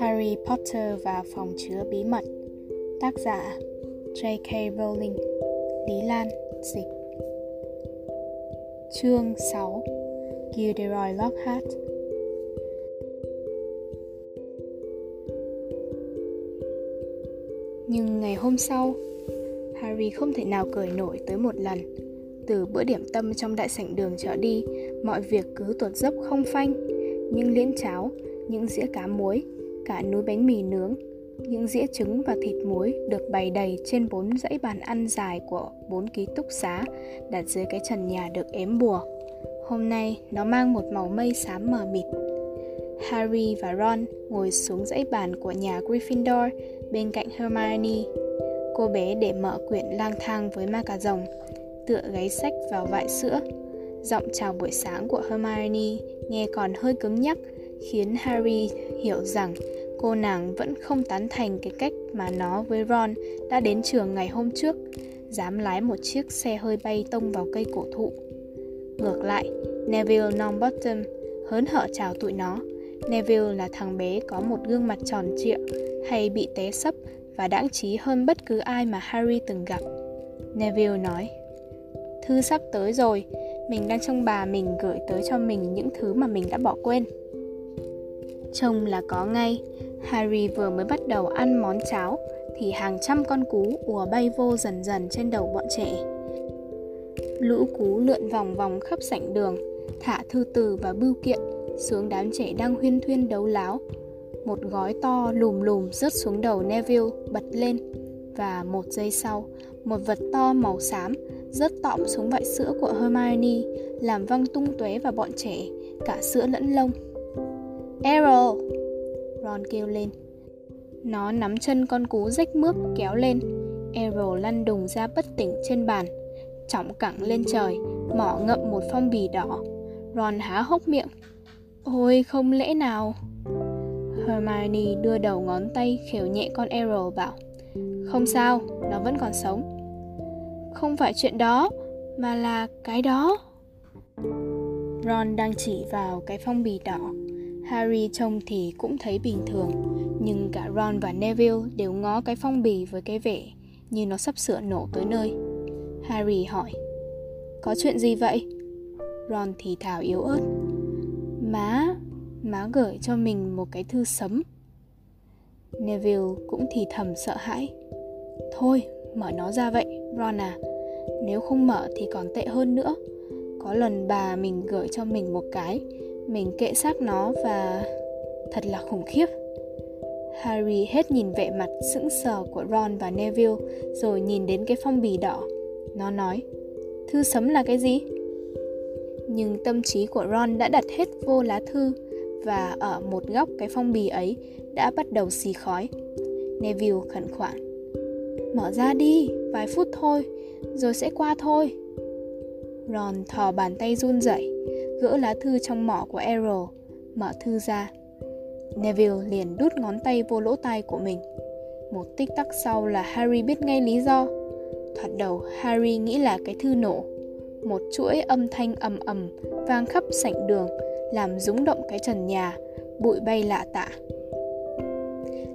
Harry Potter và phòng chứa bí mật Tác giả J.K. Rowling Lý Lan Dịch. Chương 6 Gilderoy Lockhart. Nhưng ngày hôm sau Harry không thể nào cười nổi tới một lần. Từ bữa điểm tâm trong đại sảnh đường trở đi Mọi việc cứ tuột dốc không phanh. Những liễn cháo, những dĩa cá muối cả núi bánh mì nướng những dĩa trứng và thịt muối được bày đầy trên bốn dãy bàn ăn dài của bốn ký túc xá đặt dưới cái trần nhà được ếm bùa. Hôm nay nó mang một màu mây xám mờ mịt. Harry và Ron ngồi xuống dãy bàn của nhà Gryffindor bên cạnh Hermione. Cô bé để mở quyển lang thang với ma cà rồng, tựa gáy sách vào vại sữa. Giọng chào buổi sáng của Hermione nghe còn hơi cứng nhắc khiến Harry hiểu rằng cô nàng vẫn không tán thành cái cách mà nó với Ron đã đến trường ngày hôm trước, dám lái một chiếc xe hơi bay tông vào cây cổ thụ. Ngược lại, Neville Longbottom hớn hở chào tụi nó. Neville là thằng bé có một gương mặt tròn trịa, hay bị té sấp và đáng trí hơn bất cứ ai mà Harry từng gặp. Neville nói, Thư sắp tới rồi, mình đang trông bà mình gửi tới cho mình những thứ mà mình đã bỏ quên. Trông là có ngay, Harry vừa mới bắt đầu ăn món cháo thì hàng trăm con cú ùa bay vô dần dần trên đầu bọn trẻ. Lũ cú lượn vòng vòng khắp sảnh đường, thả thư từ và bưu kiện xuống đám trẻ đang huyên thuyên đấu láo. Một gói to lùm lùm rớt xuống đầu Neville bật lên và một giây sau, một vật to màu xám rớt tọm xuống vại sữa của Hermione làm văng tung tóe vào bọn trẻ, cả sữa lẫn lông. Errol! Ron kêu lên. Nó nắm chân con cú rách mướp kéo lên. Errol lăn đùng ra bất tỉnh trên bàn, trọng cẳng lên trời, mỏ ngậm một phong bì đỏ. Ron há hốc miệng. Ôi, không lẽ nào? Hermione đưa đầu ngón tay khều nhẹ con Errol bảo Không sao, nó vẫn còn sống Không phải chuyện đó, mà là cái đó Ron đang chỉ vào cái phong bì đỏ Harry trông thì cũng thấy bình thường, nhưng cả Ron và Neville đều ngó cái phong bì với cái vẻ như nó sắp sửa nổ tới nơi. Harry hỏi, có chuyện gì vậy? Ron thì thào yếu ớt, má, má gửi cho mình một cái thư sấm. Neville cũng thì thầm sợ hãi. Thôi, mở nó ra vậy, Ron à. Nếu không mở thì còn tệ hơn nữa. Có lần bà mình gửi cho mình một cái mình kệ xác nó và thật là khủng khiếp. Harry hết nhìn vẻ mặt sững sờ của ron và neville rồi nhìn đến cái phong bì đỏ. Nó nói, thư sấm là cái gì? Nhưng tâm trí của ron đã đặt hết vô lá thư và ở một góc cái phong bì ấy đã bắt đầu xì khói. Neville khẩn khoản, mở ra đi, vài phút thôi, rồi sẽ qua thôi ron thò bàn tay run rẩy gỡ lá thư trong mỏ của Errol, mở thư ra. Neville liền đút ngón tay vô lỗ tai của mình. Một tích tắc sau là Harry biết ngay lý do. Thoạt đầu Harry nghĩ là cái thư nổ. Một chuỗi âm thanh ầm ầm vang khắp sảnh đường, làm rúng động cái trần nhà, bụi bay lạ tả.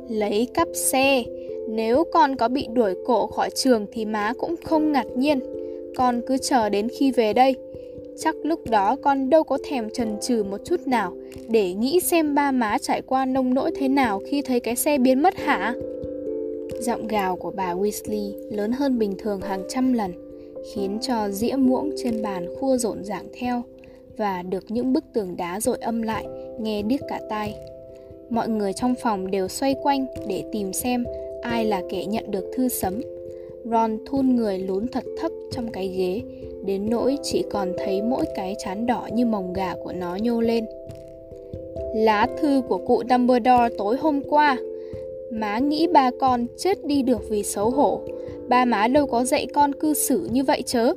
Lấy cắp xe, nếu con có bị đuổi cổ khỏi trường thì má cũng không ngạc nhiên. Con cứ chờ đến khi về đây, Chắc lúc đó con đâu có thèm trần trừ một chút nào để nghĩ xem ba má trải qua nông nỗi thế nào khi thấy cái xe biến mất hả? Giọng gào của bà Weasley lớn hơn bình thường hàng trăm lần, khiến cho dĩa muỗng trên bàn khua rộn ràng theo và được những bức tường đá dội âm lại, nghe điếc cả tai. Mọi người trong phòng đều xoay quanh để tìm xem ai là kẻ nhận được thư sấm. Ron thun người lún thật thấp trong cái ghế đến nỗi chỉ còn thấy mỗi cái chán đỏ như mồng gà của nó nhô lên. Lá thư của cụ Dumbledore tối hôm qua. Má nghĩ ba con chết đi được vì xấu hổ. Ba má đâu có dạy con cư xử như vậy chớ.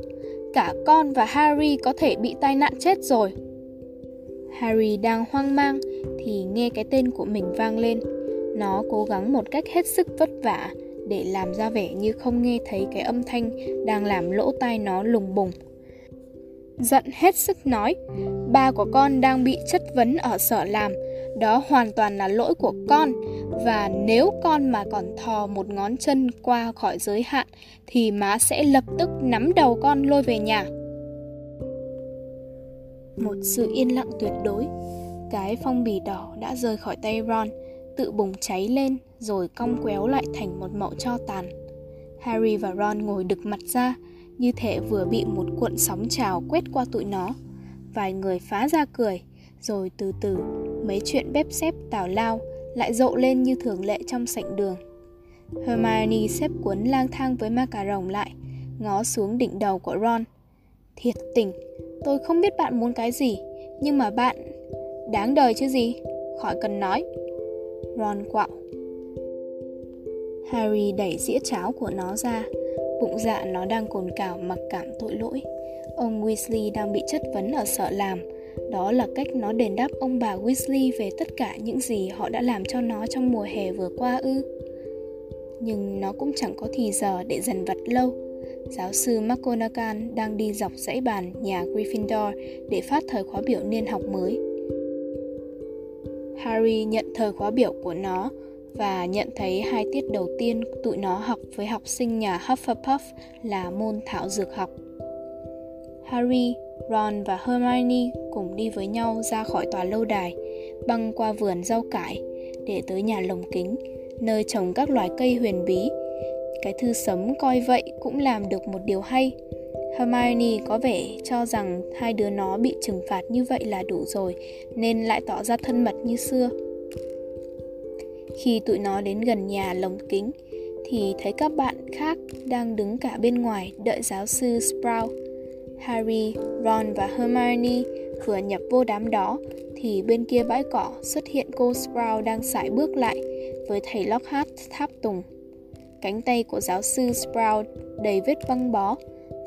Cả con và Harry có thể bị tai nạn chết rồi. Harry đang hoang mang thì nghe cái tên của mình vang lên. Nó cố gắng một cách hết sức vất vả để làm ra vẻ như không nghe thấy cái âm thanh đang làm lỗ tai nó lùng bùng. Giận hết sức nói, ba của con đang bị chất vấn ở sở làm, Đó hoàn toàn là lỗi của con và nếu con mà còn thò một ngón chân qua khỏi giới hạn thì má sẽ lập tức nắm đầu con lôi về nhà. Một sự yên lặng tuyệt đối. Cái phong bì đỏ đã rơi khỏi tay Ron, tự bùng cháy lên rồi cong quéo lại thành một mẫu cho tàn. Harry và Ron ngồi đực mặt ra, như thể vừa bị một cuộn sóng trào quét qua tụi nó. Vài người phá ra cười, rồi từ từ mấy chuyện bếp xếp tào lao lại rộ lên như thường lệ trong sảnh đường. Hermione xếp cuốn lang thang với ma cà rồng lại, ngó xuống đỉnh đầu của Ron. Thiệt tình, tôi không biết bạn muốn cái gì, nhưng mà bạn... Đáng đời chứ gì, khỏi cần nói. Ron quạo. Harry đẩy dĩa cháo của nó ra, bụng dạ nó đang cồn cào mặc cảm tội lỗi. Ông Weasley đang bị chất vấn ở sợ làm, đó là cách nó đền đáp ông bà Weasley về tất cả những gì họ đã làm cho nó trong mùa hè vừa qua ư. Nhưng nó cũng chẳng có thì giờ để dần vặt lâu. Giáo sư McGonagall đang đi dọc dãy bàn nhà Gryffindor để phát thời khóa biểu niên học mới. Harry nhận thời khóa biểu của nó và nhận thấy hai tiết đầu tiên tụi nó học với học sinh nhà Hufflepuff là môn thảo dược học. Harry, Ron và Hermione cùng đi với nhau ra khỏi tòa lâu đài, băng qua vườn rau cải để tới nhà lồng kính, nơi trồng các loài cây huyền bí. Cái thư sấm coi vậy cũng làm được một điều hay. Hermione có vẻ cho rằng hai đứa nó bị trừng phạt như vậy là đủ rồi, nên lại tỏ ra thân mật như xưa. Khi tụi nó đến gần nhà lồng kính, thì thấy các bạn khác đang đứng cả bên ngoài đợi giáo sư Sprout Harry, Ron và Hermione vừa nhập vô đám đó thì bên kia bãi cỏ xuất hiện cô Sprout đang sải bước lại với thầy Lockhart tháp tùng. Cánh tay của giáo sư Sprout đầy vết băng bó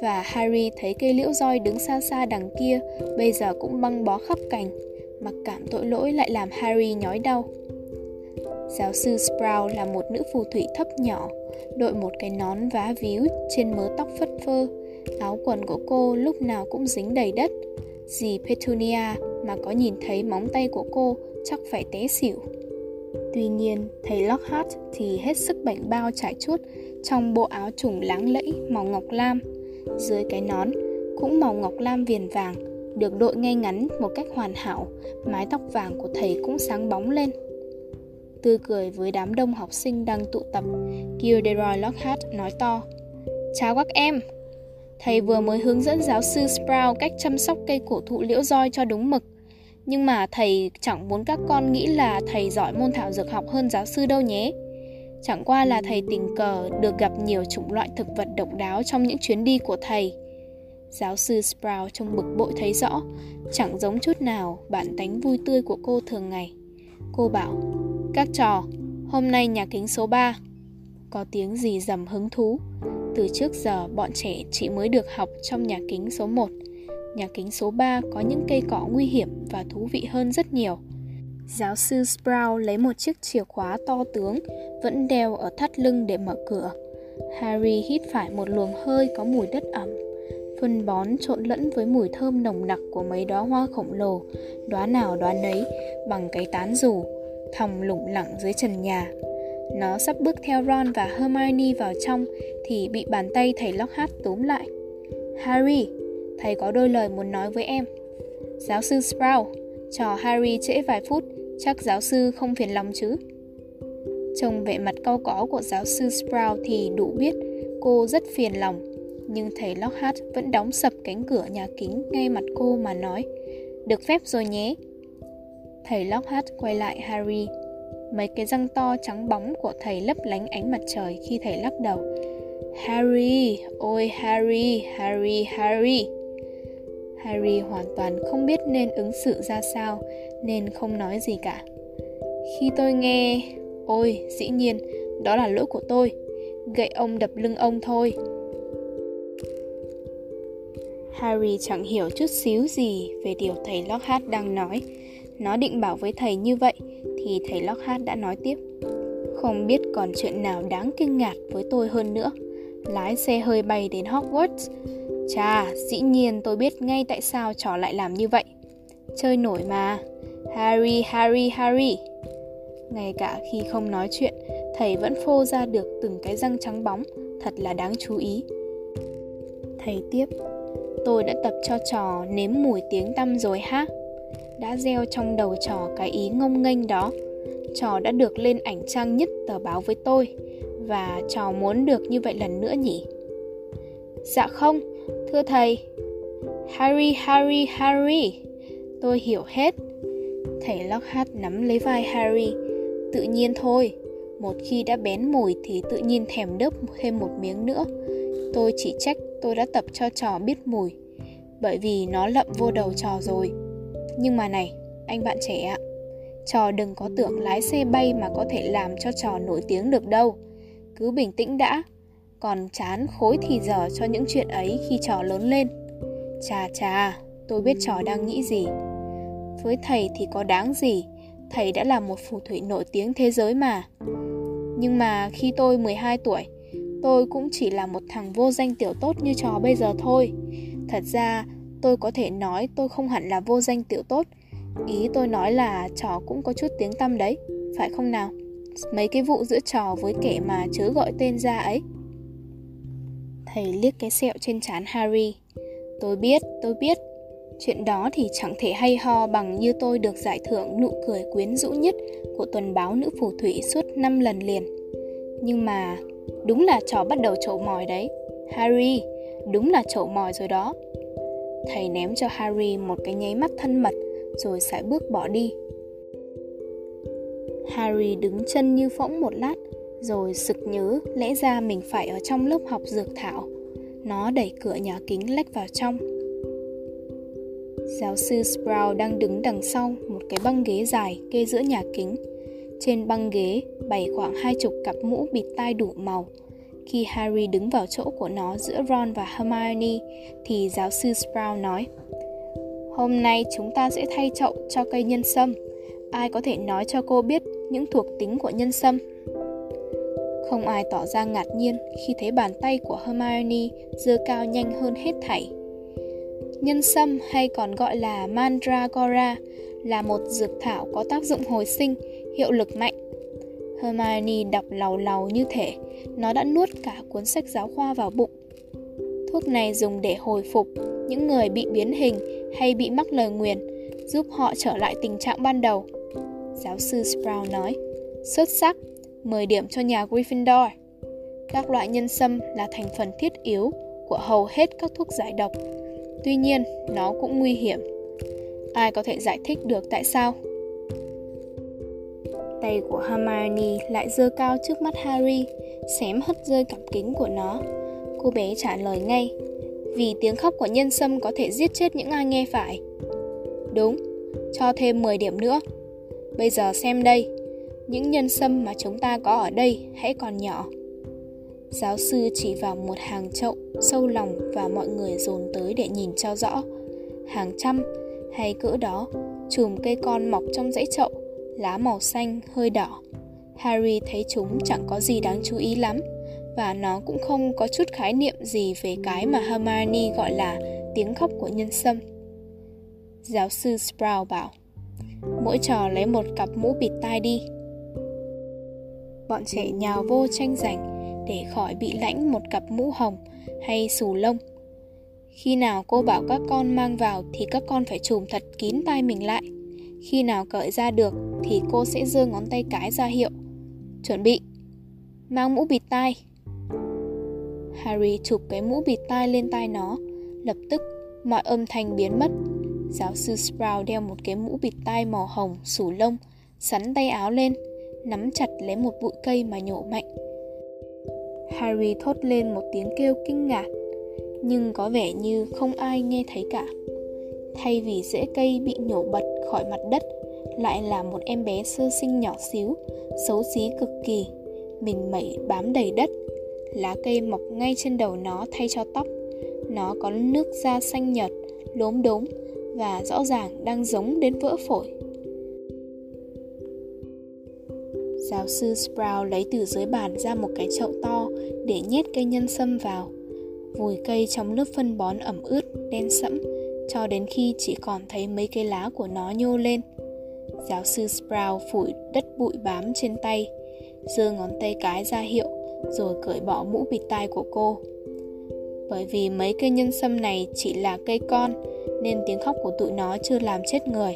và Harry thấy cây liễu roi đứng xa xa đằng kia bây giờ cũng băng bó khắp cành. Mặc cảm tội lỗi lại làm Harry nhói đau. Giáo sư Sprout là một nữ phù thủy thấp nhỏ, đội một cái nón vá víu trên mớ tóc phất phơ Áo quần của cô lúc nào cũng dính đầy đất. Dì Petunia mà có nhìn thấy móng tay của cô chắc phải té xỉu. Tuy nhiên, thầy Lockhart thì hết sức bảnh bao trải chuốt trong bộ áo trùng láng lẫy màu ngọc lam. Dưới cái nón cũng màu ngọc lam viền vàng, được đội ngay ngắn một cách hoàn hảo, mái tóc vàng của thầy cũng sáng bóng lên. Tươi cười với đám đông học sinh đang tụ tập, Gilderoy Lockhart nói to. Chào các em, Thầy vừa mới hướng dẫn giáo sư Sprout cách chăm sóc cây cổ thụ liễu roi cho đúng mực. Nhưng mà thầy chẳng muốn các con nghĩ là thầy giỏi môn thảo dược học hơn giáo sư đâu nhé. Chẳng qua là thầy tình cờ được gặp nhiều chủng loại thực vật độc đáo trong những chuyến đi của thầy. Giáo sư Sprout trông bực bội thấy rõ, chẳng giống chút nào bản tánh vui tươi của cô thường ngày. Cô bảo, các trò, hôm nay nhà kính số 3. Có tiếng gì dầm hứng thú. Từ trước giờ bọn trẻ chỉ mới được học trong nhà kính số 1. Nhà kính số 3 có những cây cỏ nguy hiểm và thú vị hơn rất nhiều. Giáo sư Sprout lấy một chiếc chìa khóa to tướng vẫn đeo ở thắt lưng để mở cửa. Harry hít phải một luồng hơi có mùi đất ẩm. Phân bón trộn lẫn với mùi thơm nồng nặc của mấy đóa hoa khổng lồ, đóa nào đóa nấy bằng cái tán rủ, thòng lủng lẳng dưới trần nhà. Nó sắp bước theo Ron và Hermione vào trong thì bị bàn tay thầy Lockhart túm lại. Harry, thầy có đôi lời muốn nói với em. Giáo sư Sprout, trò Harry trễ vài phút, chắc giáo sư không phiền lòng chứ? Trông vẻ mặt cau có của giáo sư Sprout thì đủ biết cô rất phiền lòng. Nhưng thầy Lockhart vẫn đóng sập cánh cửa nhà kính ngay mặt cô mà nói Được phép rồi nhé. Thầy Lockhart quay lại Harry Mấy cái răng to trắng bóng của thầy lấp lánh ánh mặt trời khi thầy lắc đầu. Harry, ôi Harry, Harry, Harry. Harry hoàn toàn không biết nên ứng xử ra sao nên không nói gì cả. Khi tôi nghe, ôi dĩ nhiên, đó là lỗi của tôi. Gậy ông đập lưng ông thôi. Harry chẳng hiểu chút xíu gì về điều thầy Lockhart đang nói. Nó định bảo với thầy như vậy thì thầy Lockhart đã nói tiếp. Không biết còn chuyện nào đáng kinh ngạc với tôi hơn nữa. Lái xe hơi bay đến Hogwarts. Chà, dĩ nhiên tôi biết ngay tại sao trò lại làm như vậy. chơi nổi mà. Harry, Harry, Harry. Ngay cả khi không nói chuyện, thầy vẫn phô ra được từng cái răng trắng bóng, thật là đáng chú ý. Thầy tiếp, tôi đã tập cho trò nếm mùi tiếng tăm rồi ha. Đã gieo trong đầu trò cái ý ngông nghênh đó. Trò đã được lên ảnh trang nhất tờ báo với tôi và trò muốn được như vậy lần nữa nhỉ? Dạ không, thưa thầy. Harry, Harry, Harry. Tôi hiểu hết. Thầy Lockhart nắm lấy vai Harry. Tự nhiên thôi, một khi đã bén mùi thì tự nhiên thèm đớp thêm một miếng nữa. Tôi chỉ trách tôi đã tập cho trò biết mùi, bởi vì nó lậm vô đầu trò rồi. Nhưng mà này, anh bạn trẻ ạ, trò đừng có tưởng lái xe bay mà có thể làm cho trò nổi tiếng được đâu. Cứ bình tĩnh đã, còn chán khối thì giờ cho những chuyện ấy khi trò lớn lên. Chà chà, tôi biết trò đang nghĩ gì. Với thầy thì có đáng gì, thầy đã là một phù thủy nổi tiếng thế giới mà. Nhưng mà khi tôi 12 tuổi, tôi cũng chỉ là một thằng vô danh tiểu tốt như trò bây giờ thôi. Thật ra, tôi có thể nói tôi không hẳn là vô danh tiểu tốt. Ý tôi nói là trò cũng có chút tiếng tăm đấy, phải không nào? Mấy cái vụ giữa trò với kẻ mà chớ gọi tên ra ấy. Thầy liếc cái sẹo trên trán Harry. Tôi biết, tôi biết, Chuyện đó thì chẳng thể hay ho bằng như tôi được giải thưởng nụ cười quyến rũ nhất của tuần báo nữ phù thủy suốt 5 lần liền. Nhưng mà đúng là trò bắt đầu trổ mòi đấy. Harry, đúng là trổ mòi rồi đó. Thầy ném cho Harry một cái nháy mắt thân mật, rồi sải bước bỏ đi. Harry đứng chân như phỗng một lát, rồi sực nhớ lẽ ra mình phải ở trong lớp học dược thảo. Nó đẩy cửa nhà kính lách vào trong Giáo sư Sprout đang đứng đằng sau một cái băng ghế dài kê giữa nhà kính. Trên băng ghế bày khoảng hai chục cặp mũ bịt tai đủ màu. Khi Harry đứng vào chỗ của nó giữa Ron và Hermione thì giáo sư Sprout nói Hôm nay chúng ta sẽ thay chậu cho cây nhân sâm. Ai có thể nói cho cô biết những thuộc tính của nhân sâm? Không ai tỏ ra ngạc nhiên khi thấy bàn tay của Hermione dơ cao nhanh hơn hết thảy Nhân sâm hay còn gọi là mandragora là một dược thảo có tác dụng hồi sinh, hiệu lực mạnh. Hermione đọc lầu lầu như thể nó đã nuốt cả cuốn sách giáo khoa vào bụng. Thuốc này dùng để hồi phục những người bị biến hình hay bị mắc lời nguyền, giúp họ trở lại tình trạng ban đầu. Giáo sư Sprout nói, xuất sắc, 10 điểm cho nhà Gryffindor. Các loại nhân sâm là thành phần thiết yếu của hầu hết các thuốc giải độc Tuy nhiên, nó cũng nguy hiểm. Ai có thể giải thích được tại sao? Tay của Hermione lại dơ cao trước mắt Harry, xém hất rơi cặp kính của nó. Cô bé trả lời ngay, vì tiếng khóc của nhân sâm có thể giết chết những ai nghe phải. Đúng, cho thêm 10 điểm nữa. Bây giờ xem đây, những nhân sâm mà chúng ta có ở đây hãy còn nhỏ Giáo sư chỉ vào một hàng chậu sâu lòng và mọi người dồn tới để nhìn cho rõ. Hàng trăm hay cỡ đó, chùm cây con mọc trong dãy chậu, lá màu xanh hơi đỏ. Harry thấy chúng chẳng có gì đáng chú ý lắm và nó cũng không có chút khái niệm gì về cái mà Hermione gọi là tiếng khóc của nhân sâm. Giáo sư Sprout bảo, mỗi trò lấy một cặp mũ bịt tai đi. Bọn trẻ nhào vô tranh giành để khỏi bị lãnh một cặp mũ hồng hay xù lông. Khi nào cô bảo các con mang vào thì các con phải chùm thật kín tai mình lại. Khi nào cởi ra được thì cô sẽ giơ ngón tay cái ra hiệu. Chuẩn bị. Mang mũ bịt tai. Harry chụp cái mũ bịt tai lên tai nó. Lập tức, mọi âm thanh biến mất. Giáo sư Sprout đeo một cái mũ bịt tai màu hồng, sủ lông, sắn tay áo lên, nắm chặt lấy một bụi cây mà nhổ mạnh. Harry thốt lên một tiếng kêu kinh ngạc, nhưng có vẻ như không ai nghe thấy cả. Thay vì rễ cây bị nhổ bật khỏi mặt đất, lại là một em bé sơ sinh nhỏ xíu, xấu xí cực kỳ, mình mẩy bám đầy đất. Lá cây mọc ngay trên đầu nó thay cho tóc. Nó có nước da xanh nhợt, lốm đốm và rõ ràng đang giống đến vỡ phổi. Giáo sư Sprout lấy từ dưới bàn ra một cái chậu to để nhét cây nhân sâm vào. Vùi cây trong lớp phân bón ẩm ướt, đen sẫm, cho đến khi chỉ còn thấy mấy cây lá của nó nhô lên. Giáo sư Sprout phủi đất bụi bám trên tay, giơ ngón tay cái ra hiệu rồi cởi bỏ mũ bịt tai của cô. Bởi vì mấy cây nhân sâm này chỉ là cây con nên tiếng khóc của tụi nó chưa làm chết người.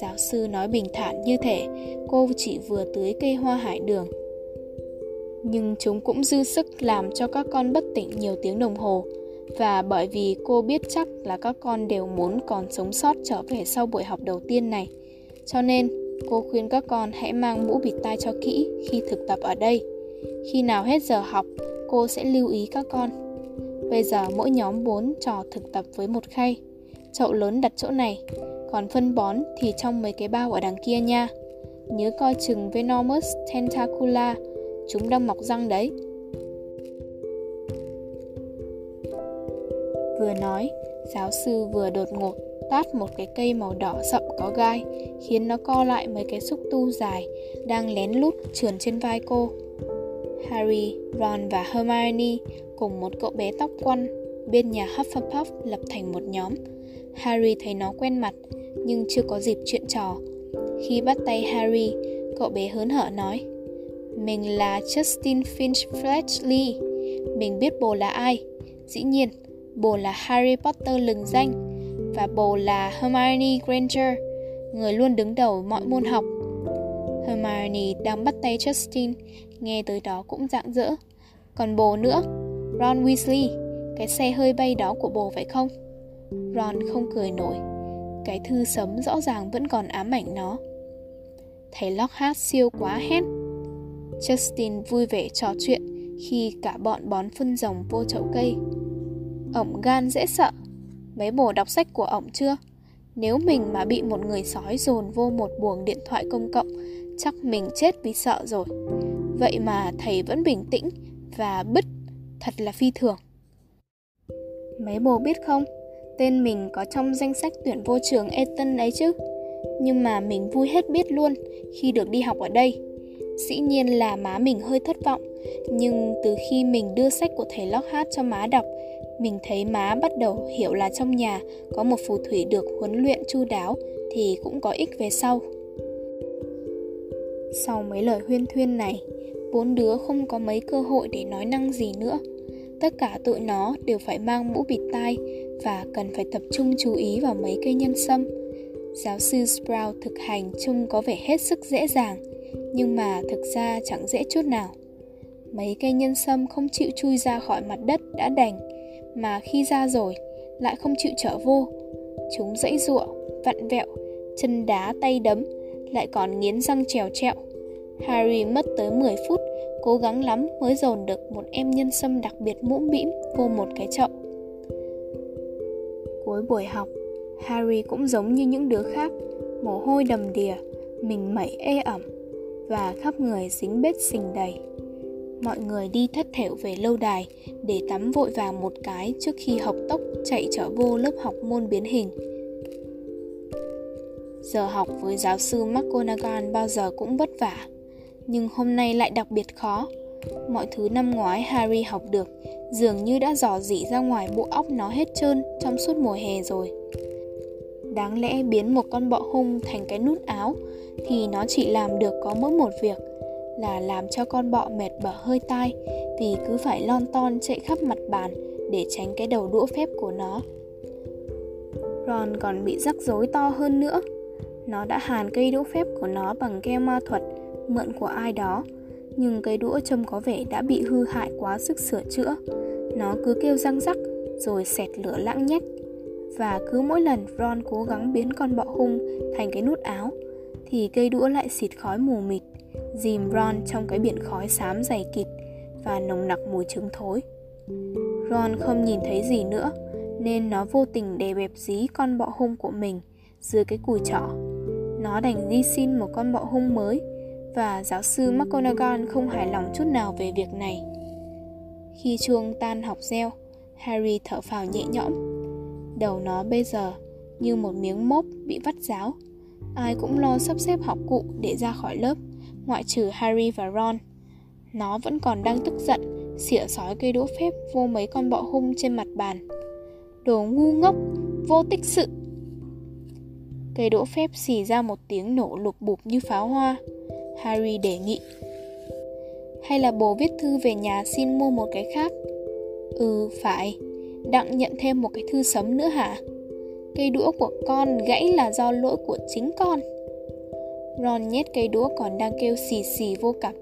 Giáo sư nói bình thản như thể cô chỉ vừa tưới cây hoa hải đường. Nhưng chúng cũng dư sức làm cho các con bất tỉnh nhiều tiếng đồng hồ và bởi vì cô biết chắc là các con đều muốn còn sống sót trở về sau buổi học đầu tiên này. Cho nên, cô khuyên các con hãy mang mũ bịt tai cho kỹ khi thực tập ở đây. Khi nào hết giờ học, cô sẽ lưu ý các con. Bây giờ mỗi nhóm 4 trò thực tập với một khay. Chậu lớn đặt chỗ này, còn phân bón thì trong mấy cái bao ở đằng kia nha. Nhớ coi chừng Venomous tentacula, chúng đang mọc răng đấy. Vừa nói, giáo sư vừa đột ngột tát một cái cây màu đỏ sậm có gai, khiến nó co lại mấy cái xúc tu dài đang lén lút trườn trên vai cô. Harry, Ron và Hermione cùng một cậu bé tóc quăn bên nhà Hufflepuff lập thành một nhóm. Harry thấy nó quen mặt nhưng chưa có dịp chuyện trò. Khi bắt tay Harry, cậu bé hớn hở nói Mình là Justin Finch Fletchley, mình biết bồ là ai. Dĩ nhiên, bồ là Harry Potter lừng danh và bồ là Hermione Granger, người luôn đứng đầu mọi môn học. Hermione đang bắt tay Justin, nghe tới đó cũng rạng rỡ. Còn bồ nữa, Ron Weasley, cái xe hơi bay đó của bồ phải không? Ron không cười nổi. Cái thư sấm rõ ràng vẫn còn ám ảnh nó. Thầy Lockhart siêu quá hét. Justin vui vẻ trò chuyện khi cả bọn bón phân rồng vô chậu cây. Ổng gan dễ sợ. Mấy bồ đọc sách của ổng chưa? Nếu mình mà bị một người sói dồn vô một buồng điện thoại công cộng, chắc mình chết vì sợ rồi. Vậy mà thầy vẫn bình tĩnh và bứt, thật là phi thường. Mấy bồ biết không, tên mình có trong danh sách tuyển vô trường Eton ấy chứ. Nhưng mà mình vui hết biết luôn khi được đi học ở đây. Dĩ nhiên là má mình hơi thất vọng, nhưng từ khi mình đưa sách của thầy Lockhart cho má đọc mình thấy má bắt đầu hiểu là trong nhà có một phù thủy được huấn luyện chu đáo thì cũng có ích về sau. Sau mấy lời huyên thuyên này, bốn đứa không có mấy cơ hội để nói năng gì nữa. Tất cả tụi nó đều phải mang mũ bịt tai và cần phải tập trung chú ý vào mấy cây nhân sâm. Giáo sư Sprout thực hành trông có vẻ hết sức dễ dàng, nhưng mà thực ra chẳng dễ chút nào. Mấy cây nhân sâm không chịu chui ra khỏi mặt đất đã đành, mà khi ra rồi lại không chịu trở vô. Chúng dãy giụa, vặn vẹo, chân đá tay đấm, lại còn nghiến răng trèo trẹo. Harry mất tới 10 phút, cố gắng lắm mới dồn được một em nhân sâm đặc biệt mũm mĩm vô một cái chậu. Cuối buổi học, Harry cũng giống như những đứa khác, mồ hôi đầm đìa, mình mẩy ê ẩm và khắp người dính bết sình đầy mọi người đi thất thểu về lâu đài để tắm vội vàng một cái trước khi học tốc chạy trở vô lớp học môn biến hình. Giờ học với giáo sư McGonagall bao giờ cũng vất vả, nhưng hôm nay lại đặc biệt khó. Mọi thứ năm ngoái Harry học được dường như đã dò dỉ ra ngoài bộ óc nó hết trơn trong suốt mùa hè rồi. Đáng lẽ biến một con bọ hung thành cái nút áo thì nó chỉ làm được có mỗi một việc – là làm cho con bọ mệt bở hơi tai vì cứ phải lon ton chạy khắp mặt bàn để tránh cái đầu đũa phép của nó. Ron còn bị rắc rối to hơn nữa. Nó đã hàn cây đũa phép của nó bằng keo ma thuật mượn của ai đó, nhưng cây đũa trông có vẻ đã bị hư hại quá sức sửa chữa. Nó cứ kêu răng rắc rồi xẹt lửa lãng nhách. Và cứ mỗi lần Ron cố gắng biến con bọ hung thành cái nút áo thì cây đũa lại xịt khói mù mịt dìm Ron trong cái biển khói xám dày kịt và nồng nặc mùi trứng thối. Ron không nhìn thấy gì nữa, nên nó vô tình đè bẹp dí con bọ hung của mình dưới cái cùi trỏ. Nó đành đi xin một con bọ hung mới và giáo sư McGonagall không hài lòng chút nào về việc này. Khi chuông tan học reo, Harry thở phào nhẹ nhõm. Đầu nó bây giờ như một miếng mốp bị vắt ráo. Ai cũng lo sắp xếp học cụ để ra khỏi lớp ngoại trừ Harry và Ron. Nó vẫn còn đang tức giận, xỉa sói cây đũa phép vô mấy con bọ hung trên mặt bàn. Đồ ngu ngốc, vô tích sự. Cây đũa phép xì ra một tiếng nổ lục bục như pháo hoa. Harry đề nghị. Hay là bố viết thư về nhà xin mua một cái khác? Ừ, phải. Đặng nhận thêm một cái thư sấm nữa hả? Cây đũa của con gãy là do lỗi của chính con. Ron nhét cây đũa còn đang kêu xì xì vô cặp.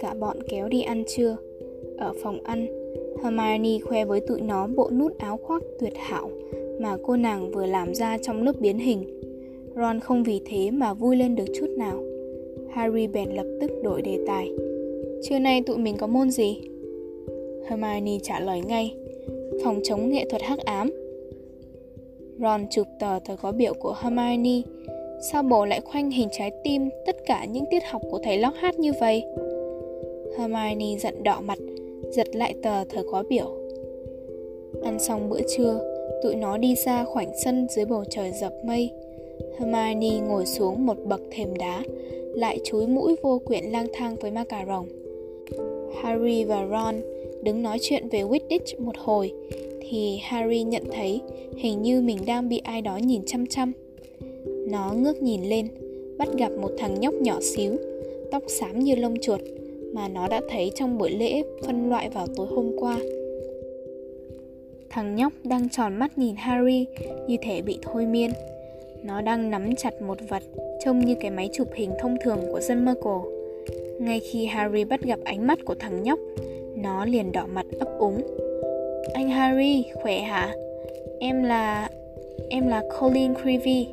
Cả bọn kéo đi ăn trưa. Ở phòng ăn, Hermione khoe với tụi nó bộ nút áo khoác tuyệt hảo mà cô nàng vừa làm ra trong lớp biến hình. Ron không vì thế mà vui lên được chút nào. Harry bèn lập tức đổi đề tài. Trưa nay tụi mình có môn gì? Hermione trả lời ngay. Phòng chống nghệ thuật hắc ám. Ron chụp tờ tờ có biểu của Hermione. Sao bố lại khoanh hình trái tim tất cả những tiết học của thầy Lockhart như vậy? Hermione giận đỏ mặt, giật lại tờ thời khóa biểu. Ăn xong bữa trưa, tụi nó đi ra khoảnh sân dưới bầu trời dập mây. Hermione ngồi xuống một bậc thềm đá, lại chúi mũi vô quyện lang thang với macaron. rồng. Harry và Ron đứng nói chuyện về Quidditch một hồi, thì Harry nhận thấy hình như mình đang bị ai đó nhìn chăm chăm. Nó ngước nhìn lên, bắt gặp một thằng nhóc nhỏ xíu, tóc xám như lông chuột, mà nó đã thấy trong buổi lễ phân loại vào tối hôm qua. Thằng nhóc đang tròn mắt nhìn Harry như thể bị thôi miên. Nó đang nắm chặt một vật trông như cái máy chụp hình thông thường của dân Merkel. Ngay khi Harry bắt gặp ánh mắt của thằng nhóc, nó liền đỏ mặt ấp úng. Anh Harry, khỏe hả? Em là... em là Colin Creevy.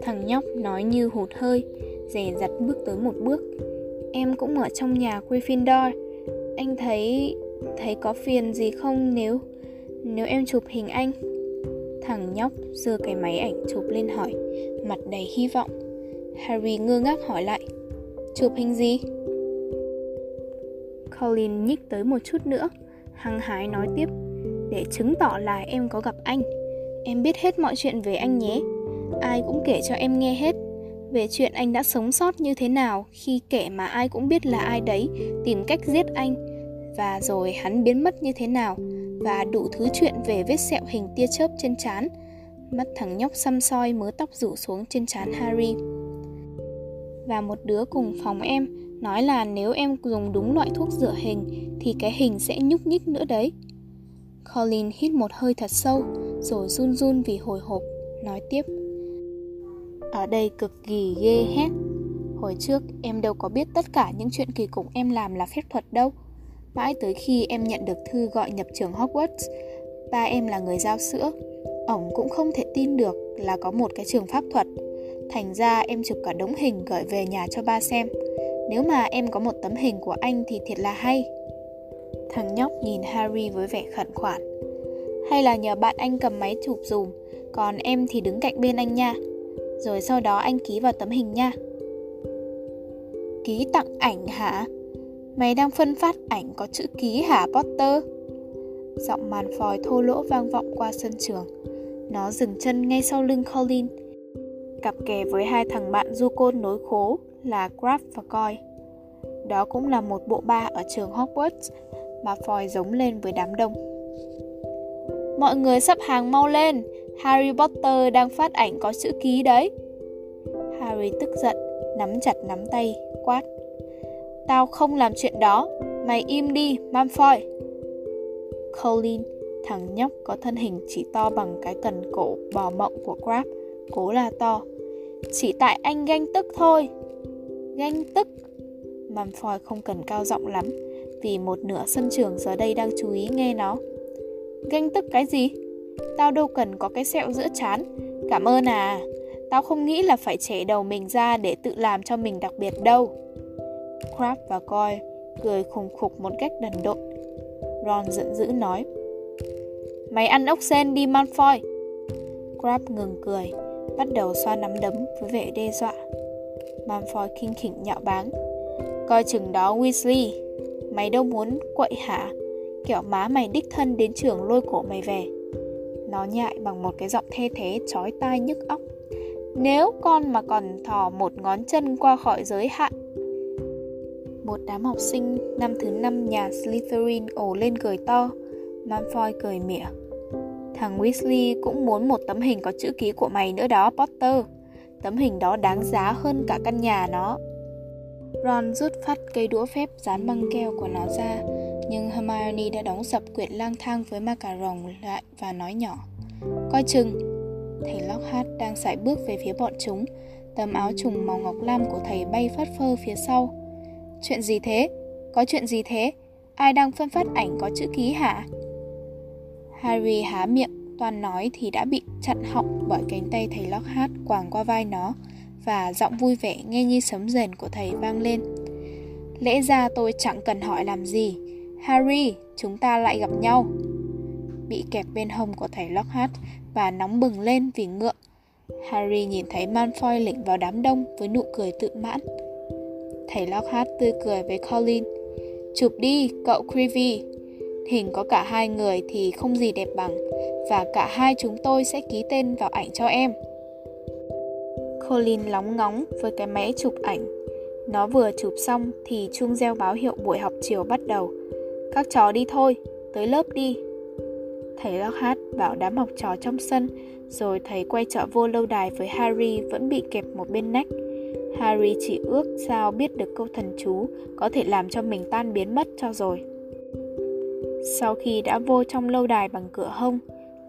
Thằng nhóc nói như hụt hơi, dè dặt bước tới một bước. Em cũng ở trong nhà Gryffindor. Anh thấy thấy có phiền gì không nếu nếu em chụp hình anh? Thằng nhóc giơ cái máy ảnh chụp lên hỏi, mặt đầy hy vọng. Harry ngơ ngác hỏi lại, chụp hình gì? Colin nhích tới một chút nữa, hăng hái nói tiếp, để chứng tỏ là em có gặp anh. Em biết hết mọi chuyện về anh nhé. Ai cũng kể cho em nghe hết. Về chuyện anh đã sống sót như thế nào khi kẻ mà ai cũng biết là ai đấy tìm cách giết anh. Và rồi hắn biến mất như thế nào và đủ thứ chuyện về vết sẹo hình tia chớp trên trán. Mắt thằng nhóc xăm soi mớ tóc rủ xuống trên trán harry. Và một đứa cùng phòng em nói là nếu em dùng đúng loại thuốc rửa hình thì cái hình sẽ nhúc nhích nữa đấy. Colin hít một hơi thật sâu rồi run run vì hồi hộp, nói tiếp. Ở đây cực kỳ ghê hét Hồi trước em đâu có biết tất cả những chuyện kỳ cục em làm là phép thuật đâu. Mãi tới khi em nhận được thư gọi nhập trường Hogwarts, Ba em là người giao sữa. Ổng cũng không thể tin được là có một cái trường pháp thuật. Thành ra em chụp cả đống hình gửi về nhà cho ba xem. Nếu mà em có một tấm hình của anh thì thiệt là hay. Thằng nhóc nhìn Harry với vẻ khẩn khoản. Hay là nhờ bạn anh cầm máy chụp dùm, Còn em thì đứng cạnh bên anh nha. Rồi sau đó anh ký vào tấm hình nha. Ký tặng ảnh hả? Mày đang phân phát ảnh có chữ ký hả, Potter? Giọng màn phòi thô lỗ vang vọng qua sân trường. Nó dừng chân ngay sau lưng Colin. Cặp kè với hai thằng bạn du côn nối khố là Crab và Coy Đó cũng là một bộ ba ở trường Hogwarts Mà Foy giống lên với đám đông. Mọi người sắp hàng mau lên. Harry Potter đang phát ảnh có chữ ký đấy. Harry tức giận, Nắm chặt nắm tay, Quát. Tao không làm chuyện đó. Mày im đi Malfoy Colin, Thằng nhóc có thân hình chỉ to bằng cái cần cổ bò mộng của Crab Cố là to. Chỉ tại anh ganh tức thôi. Ganh tức. Malfoy không cần cao giọng lắm, Vì một nửa sân trường giờ đây đang chú ý nghe nó. Ganh tức cái gì? Tao đâu cần có cái sẹo giữa chán. Cảm ơn à. Tao không nghĩ là phải trẻ đầu mình ra để tự làm cho mình đặc biệt đâu. Crab và Coy cười khùng khục một cách đần độn. Ron giận dữ nói, Mày ăn ốc sen đi, Malfoy. Crab ngừng cười, Bắt đầu xoa nắm đấm với vẻ đe dọa. Malfoy khinh khỉnh nhạo báng. Coi chừng đó Weasley Mày đâu muốn quậy hả? Kẻo má mày đích thân đến trường lôi cổ mày về. Nó nhại bằng một cái giọng thê thế chói tai nhức óc. Nếu con mà còn thò một ngón chân qua khỏi giới hạn. Một đám học sinh năm thứ năm nhà Slytherin ổ lên cười to. Malfoy cười mỉa. Thằng Weasley cũng muốn một tấm hình có chữ ký của mày nữa đó, Potter. Tấm hình đó đáng giá hơn cả căn nhà nó. Ron rút phát cây đũa phép dán băng keo của nó ra, nhưng Hermione đã đóng sập quyển lang thang với macaron lại và nói nhỏ. Coi chừng! Thầy Lockhart đang sải bước về phía bọn chúng, tấm áo trùng màu ngọc lam của thầy bay phất phơ phía sau. Chuyện gì thế? Có chuyện gì thế? Ai đang phân phát ảnh có chữ ký hả? Harry há miệng, toàn nói thì đã bị chặn họng bởi cánh tay thầy Lockhart quàng qua vai nó và giọng vui vẻ nghe như sấm rền của thầy vang lên. Lẽ ra tôi chẳng cần hỏi làm gì. Harry, chúng ta lại gặp nhau. Bị kẹp bên hông của thầy Lockhart và nóng bừng lên vì ngượng. Harry nhìn thấy Malfoy lĩnh vào đám đông với nụ cười tự mãn. Thầy Lockhart tươi cười với Colin. Chụp đi, cậu Creevy. Hình có cả hai người thì không gì đẹp bằng và cả hai chúng tôi sẽ ký tên vào ảnh cho em. Colin lóng ngóng với cái máy chụp ảnh. Nó vừa chụp xong thì chuông reo báo hiệu buổi học chiều bắt đầu. Các trò đi thôi, tới lớp đi. Thầy Lockhart bảo đám học trò trong sân, rồi thầy quay trở vô lâu đài với Harry vẫn bị kẹp một bên nách. Harry chỉ ước sao biết được câu thần chú có thể làm cho mình tan biến mất cho rồi. Sau khi đã vô trong lâu đài bằng cửa hông,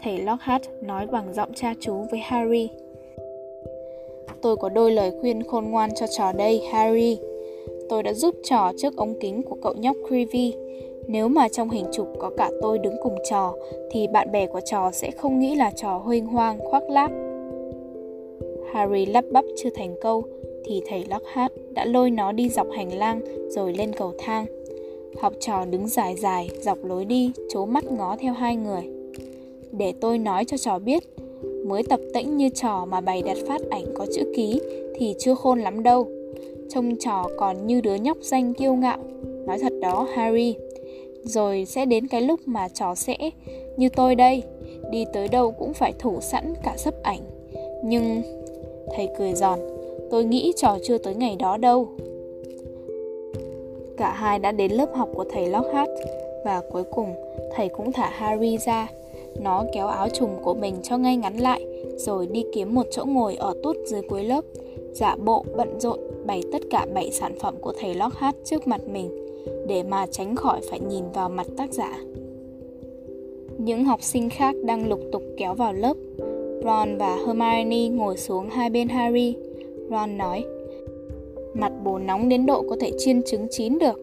thầy Lockhart nói bằng giọng cha chú với Harry. Tôi có đôi lời khuyên khôn ngoan cho trò đây, Harry. Tôi đã giúp trò trước ống kính của cậu nhóc Creevy. Nếu mà trong hình chụp có cả tôi đứng cùng trò, thì bạn bè của trò sẽ không nghĩ là trò huênh hoang, khoác lác. Harry lắp bắp chưa thành câu, thì thầy Lockhart đã lôi nó đi dọc hành lang rồi lên cầu thang. Học trò đứng dài dài dọc lối đi, chố mắt ngó theo hai người. Để tôi nói cho trò biết, mới tập tĩnh như trò mà bày đặt phát ảnh có chữ ký thì chưa khôn lắm đâu. Trông trò còn như đứa nhóc danh kiêu ngạo. Nói thật đó Harry. Rồi sẽ đến cái lúc mà trò sẽ, như tôi đây, đi tới đâu cũng phải thủ sẵn cả sấp ảnh. Nhưng... Thầy cười giòn, tôi nghĩ trò chưa tới ngày đó đâu. Cả hai đã đến lớp học của thầy Lockhart và cuối cùng thầy cũng thả Harry ra nó kéo áo trùng của mình cho ngay ngắn lại, rồi đi kiếm một chỗ ngồi ở tút dưới cuối lớp, giả bộ bận rộn bày tất cả bảy sản phẩm của thầy Lockhart trước mặt mình, để mà tránh khỏi phải nhìn vào mặt tác giả. Những học sinh khác đang lục tục kéo vào lớp. Ron và Hermione ngồi xuống hai bên Harry. Ron nói, bồ nóng đến độ có thể chiên trứng chín được.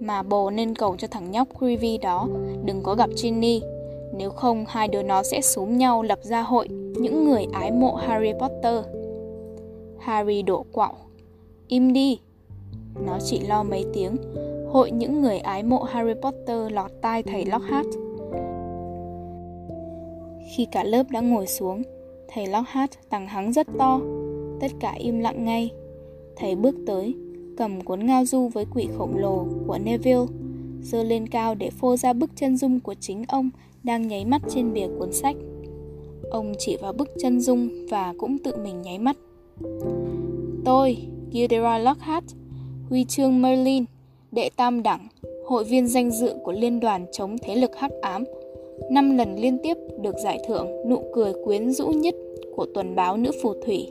Mà bồ nên cầu cho thằng nhóc Creevy đó đừng có gặp Ginny nếu không, hai đứa nó sẽ xúm nhau lập ra hội những người ái mộ Harry Potter. Harry đổ quạo. Im đi! Nó chỉ lo mấy tiếng. Hội những người ái mộ Harry Potter lọt tai thầy Lockhart. Khi cả lớp đã ngồi xuống, thầy Lockhart tằng hắng rất to. Tất cả im lặng ngay. Thầy bước tới, cầm cuốn ngao du với quỷ khổng lồ của Neville, giơ lên cao để phô ra bức chân dung của chính ông đang nháy mắt trên bìa cuốn sách. Ông chỉ vào bức chân dung và cũng tự mình nháy mắt. Tôi, Gilderoy Lockhart, huy chương Merlin, đệ tam đẳng, hội viên danh dự của Liên đoàn chống thế lực hắc ám, năm lần liên tiếp được giải thưởng nụ cười quyến rũ nhất của tuần báo Nữ Phù Thủy.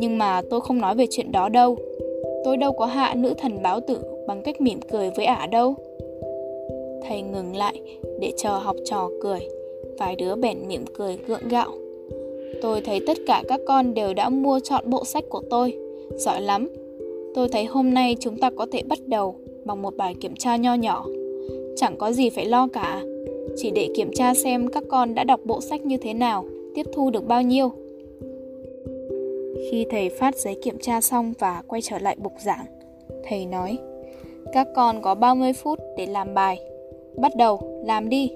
Nhưng mà tôi không nói về chuyện đó đâu. Tôi đâu có hạ nữ thần báo tử bằng cách mỉm cười với ả đâu. Thầy ngừng lại để chờ học trò cười. Vài đứa bèn mỉm cười gượng gạo. Tôi thấy tất cả các con đều đã mua chọn bộ sách của tôi. Giỏi lắm. Tôi thấy hôm nay chúng ta có thể bắt đầu bằng một bài kiểm tra nho nhỏ. Chẳng có gì phải lo cả. Chỉ để kiểm tra xem các con đã đọc bộ sách như thế nào, tiếp thu được bao nhiêu. Khi thầy phát giấy kiểm tra xong và quay trở lại bục giảng, thầy nói: "Các con có 30 phút để làm bài. Bắt đầu, làm đi.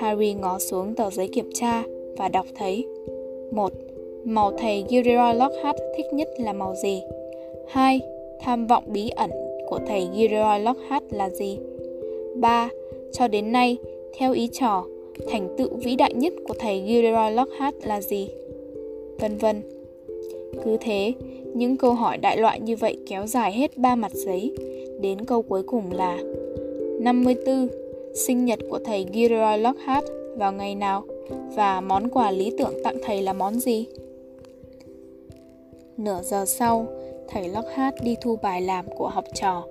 Harry ngó xuống tờ giấy kiểm tra và đọc thấy một Màu thầy Gilderoy Lockhart thích nhất là màu gì? 2. Tham vọng bí ẩn của thầy Gilderoy Lockhart là gì? 3. Cho đến nay, theo ý trò, thành tựu vĩ đại nhất của thầy Gilderoy Lockhart là gì? Vân vân. Cứ thế, những câu hỏi đại loại như vậy kéo dài hết ba mặt giấy, đến câu cuối cùng là 54. sinh nhật của thầy Gilroy Lockhart vào ngày nào và món quà lý tưởng tặng thầy là món gì? Nửa giờ sau, thầy Lockhart đi thu bài làm của học trò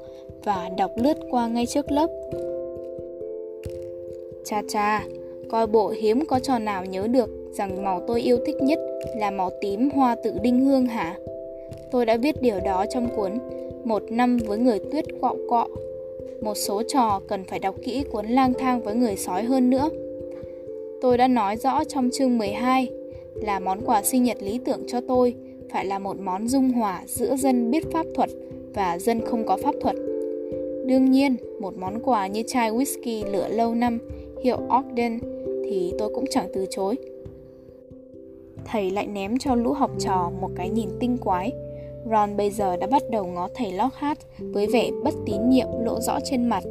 và đọc lướt qua ngay trước lớp. Cha cha, coi bộ hiếm có trò nào nhớ được rằng màu tôi yêu thích nhất là màu tím hoa tự đinh hương hả? Tôi đã viết điều đó trong cuốn Một năm với người tuyết quạo quọ. Một số trò cần phải đọc kỹ cuốn lang thang với người sói hơn nữa. Tôi đã nói rõ trong chương 12 là món quà sinh nhật lý tưởng cho tôi phải là một món dung hòa giữa dân biết pháp thuật và dân không có pháp thuật. Đương nhiên, một món quà như chai whisky lửa lâu năm hiệu Ogden thì tôi cũng chẳng từ chối. Thầy lại ném cho lũ học trò một cái nhìn tinh quái. Ron bây giờ đã bắt đầu ngó thầy Lockhart với vẻ bất tín nhiệm lộ rõ trên mặt.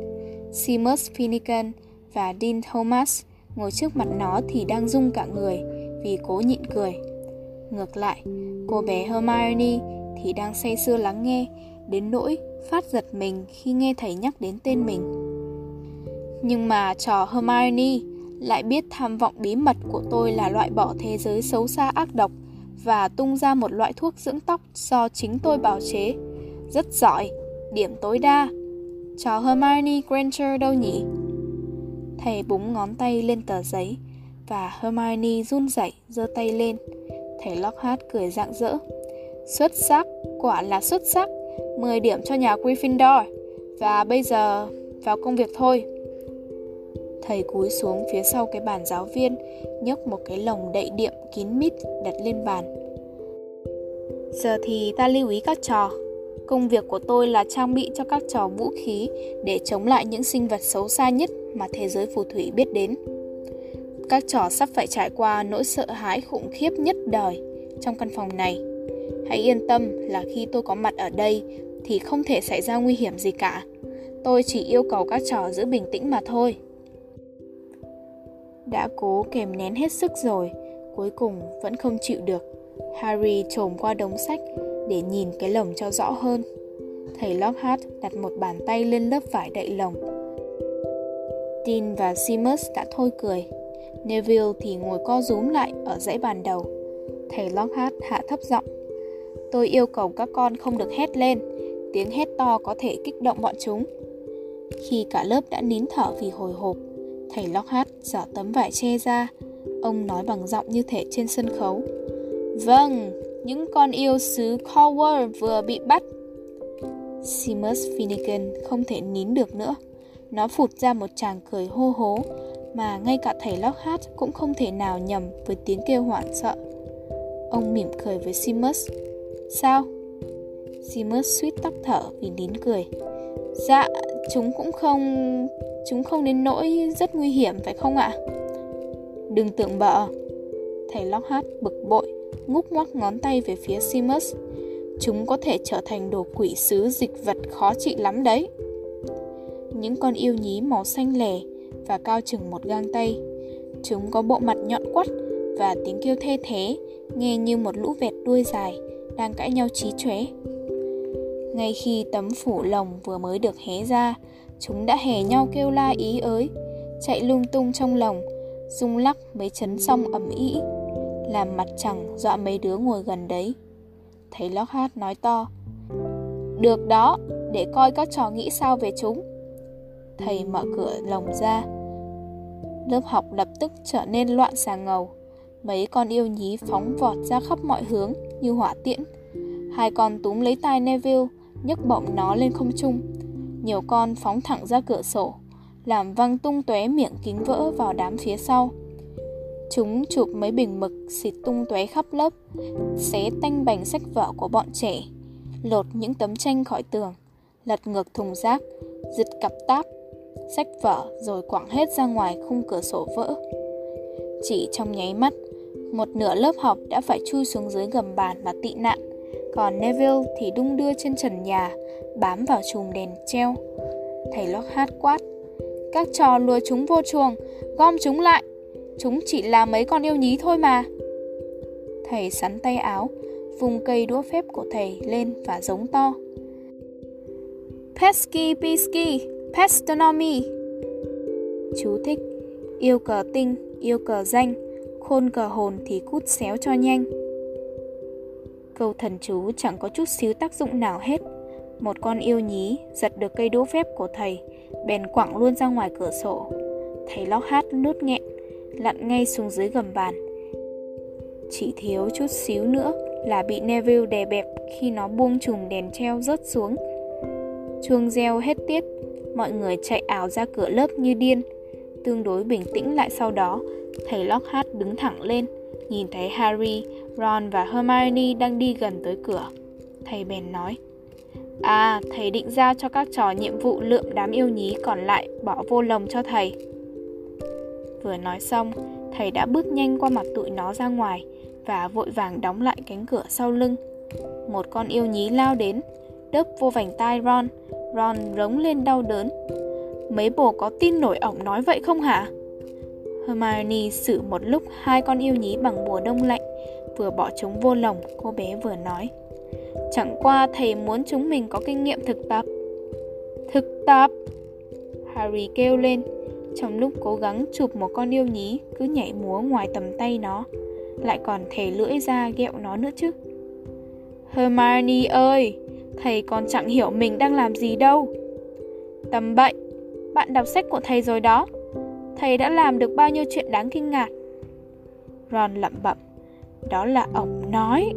Seamus Finnegan và Dean Thomas ngồi trước mặt nó thì đang rung cả người vì cố nhịn cười. Ngược lại, cô bé Hermione thì đang say sưa lắng nghe đến nỗi phát giật mình khi nghe thầy nhắc đến tên mình. Nhưng mà trò Hermione lại biết tham vọng bí mật của tôi là loại bỏ thế giới xấu xa ác độc và tung ra một loại thuốc dưỡng tóc do chính tôi bào chế. Rất giỏi, điểm tối đa. Trò Hermione Granger đâu nhỉ? Thầy búng ngón tay lên tờ giấy và Hermione run rẩy giơ tay lên. Thầy Lockhart cười rạng rỡ. Xuất sắc, quả là xuất sắc. 10 điểm cho nhà Gryffindor. Và bây giờ vào công việc thôi. Thầy cúi xuống phía sau cái bàn giáo viên, nhấc một cái lồng đậy điệm kín mít đặt lên bàn. Giờ thì ta lưu ý các trò. Công việc của tôi là trang bị cho các trò vũ khí để chống lại những sinh vật xấu xa nhất mà thế giới phù thủy biết đến. Các trò sắp phải trải qua nỗi sợ hãi khủng khiếp nhất đời trong căn phòng này. Hãy yên tâm là khi tôi có mặt ở đây thì không thể xảy ra nguy hiểm gì cả. Tôi chỉ yêu cầu các trò giữ bình tĩnh mà thôi. Đã cố kèm nén hết sức rồi, cuối cùng vẫn không chịu được. Harry trồm qua đống sách để nhìn cái lồng cho rõ hơn. Thầy Lockhart đặt một bàn tay lên lớp vải đậy lồng. Dean và Seamus đã thôi cười. Neville thì ngồi co rúm lại ở dãy bàn đầu. Thầy Lockhart hạ thấp giọng. Tôi yêu cầu các con không được hét lên, tiếng hét to có thể kích động bọn chúng. Khi cả lớp đã nín thở vì hồi hộp, thầy Lockhart dở tấm vải che ra. Ông nói bằng giọng như thể trên sân khấu. Vâng, những con yêu sứ Cowell vừa bị bắt. Seamus Finnegan không thể nín được nữa. Nó phụt ra một tràng cười hô hố mà ngay cả thầy Lockhart cũng không thể nào nhầm với tiếng kêu hoảng sợ. Ông mỉm cười với Seamus. Sao? Seamus suýt tóc thở vì nín cười. Dạ, chúng cũng không... Chúng không đến nỗi rất nguy hiểm phải không ạ? Đừng tưởng bợ. Thầy Lockhart bực bội, ngúc ngoắc ngón tay về phía Seamus. Chúng có thể trở thành đồ quỷ sứ dịch vật khó trị lắm đấy. Những con yêu nhí màu xanh lè và cao chừng một gang tay. Chúng có bộ mặt nhọn quắt và tiếng kêu thê thế, nghe như một lũ vẹt đuôi dài đang cãi nhau trí chóe. Ngay khi tấm phủ lồng vừa mới được hé ra, chúng đã hề nhau kêu la ý ới, chạy lung tung trong lồng, rung lắc mấy chấn xong ẩm ĩ, làm mặt chẳng dọa mấy đứa ngồi gần đấy. Thấy hát nói to, Được đó, để coi các trò nghĩ sao về chúng. Thầy mở cửa lồng ra. Lớp học lập tức trở nên loạn xà ngầu. Mấy con yêu nhí phóng vọt ra khắp mọi hướng như hỏa tiễn. Hai con túm lấy tai Neville, nhấc bổng nó lên không trung. Nhiều con phóng thẳng ra cửa sổ, làm văng tung tóe miệng kính vỡ vào đám phía sau. Chúng chụp mấy bình mực xịt tung tóe khắp lớp, xé tanh bành sách vở của bọn trẻ, lột những tấm tranh khỏi tường, lật ngược thùng rác, giật cặp táp, sách vở rồi quẳng hết ra ngoài khung cửa sổ vỡ. Chỉ trong nháy mắt, một nửa lớp học đã phải chui xuống dưới gầm bàn mà tị nạn, còn Neville thì đung đưa trên trần nhà, bám vào chùm đèn treo. Thầy Lockhart quát, các trò lùa chúng vô chuồng, gom chúng lại, chúng chỉ là mấy con yêu nhí thôi mà. Thầy sắn tay áo, vùng cây đũa phép của thầy lên và giống to. Pesky Pisky, Pestonomy. Chú thích Yêu cờ tinh, yêu cờ danh Khôn cờ hồn thì cút xéo cho nhanh Câu thần chú chẳng có chút xíu tác dụng nào hết Một con yêu nhí giật được cây đũa phép của thầy Bèn quẳng luôn ra ngoài cửa sổ Thầy lóc hát nút nghẹn Lặn ngay xuống dưới gầm bàn Chỉ thiếu chút xíu nữa là bị Neville đè bẹp khi nó buông chùm đèn treo rớt xuống. Chuông reo hết tiết, mọi người chạy ảo ra cửa lớp như điên. Tương đối bình tĩnh lại sau đó, thầy Lockhart đứng thẳng lên, nhìn thấy Harry, Ron và Hermione đang đi gần tới cửa. Thầy bèn nói, À, thầy định giao cho các trò nhiệm vụ lượm đám yêu nhí còn lại bỏ vô lồng cho thầy. Vừa nói xong, thầy đã bước nhanh qua mặt tụi nó ra ngoài, và vội vàng đóng lại cánh cửa sau lưng. Một con yêu nhí lao đến, đớp vô vành tai Ron. Ron rống lên đau đớn. Mấy bồ có tin nổi ổng nói vậy không hả? Hermione xử một lúc hai con yêu nhí bằng bùa đông lạnh, vừa bỏ chúng vô lồng, cô bé vừa nói. Chẳng qua thầy muốn chúng mình có kinh nghiệm thực tập. Thực tập? Harry kêu lên, trong lúc cố gắng chụp một con yêu nhí cứ nhảy múa ngoài tầm tay nó lại còn thè lưỡi ra ghẹo nó nữa chứ. Hermione ơi, thầy còn chẳng hiểu mình đang làm gì đâu. Tầm bậy, bạn đọc sách của thầy rồi đó. Thầy đã làm được bao nhiêu chuyện đáng kinh ngạc. Ron lẩm bẩm, đó là ông nói.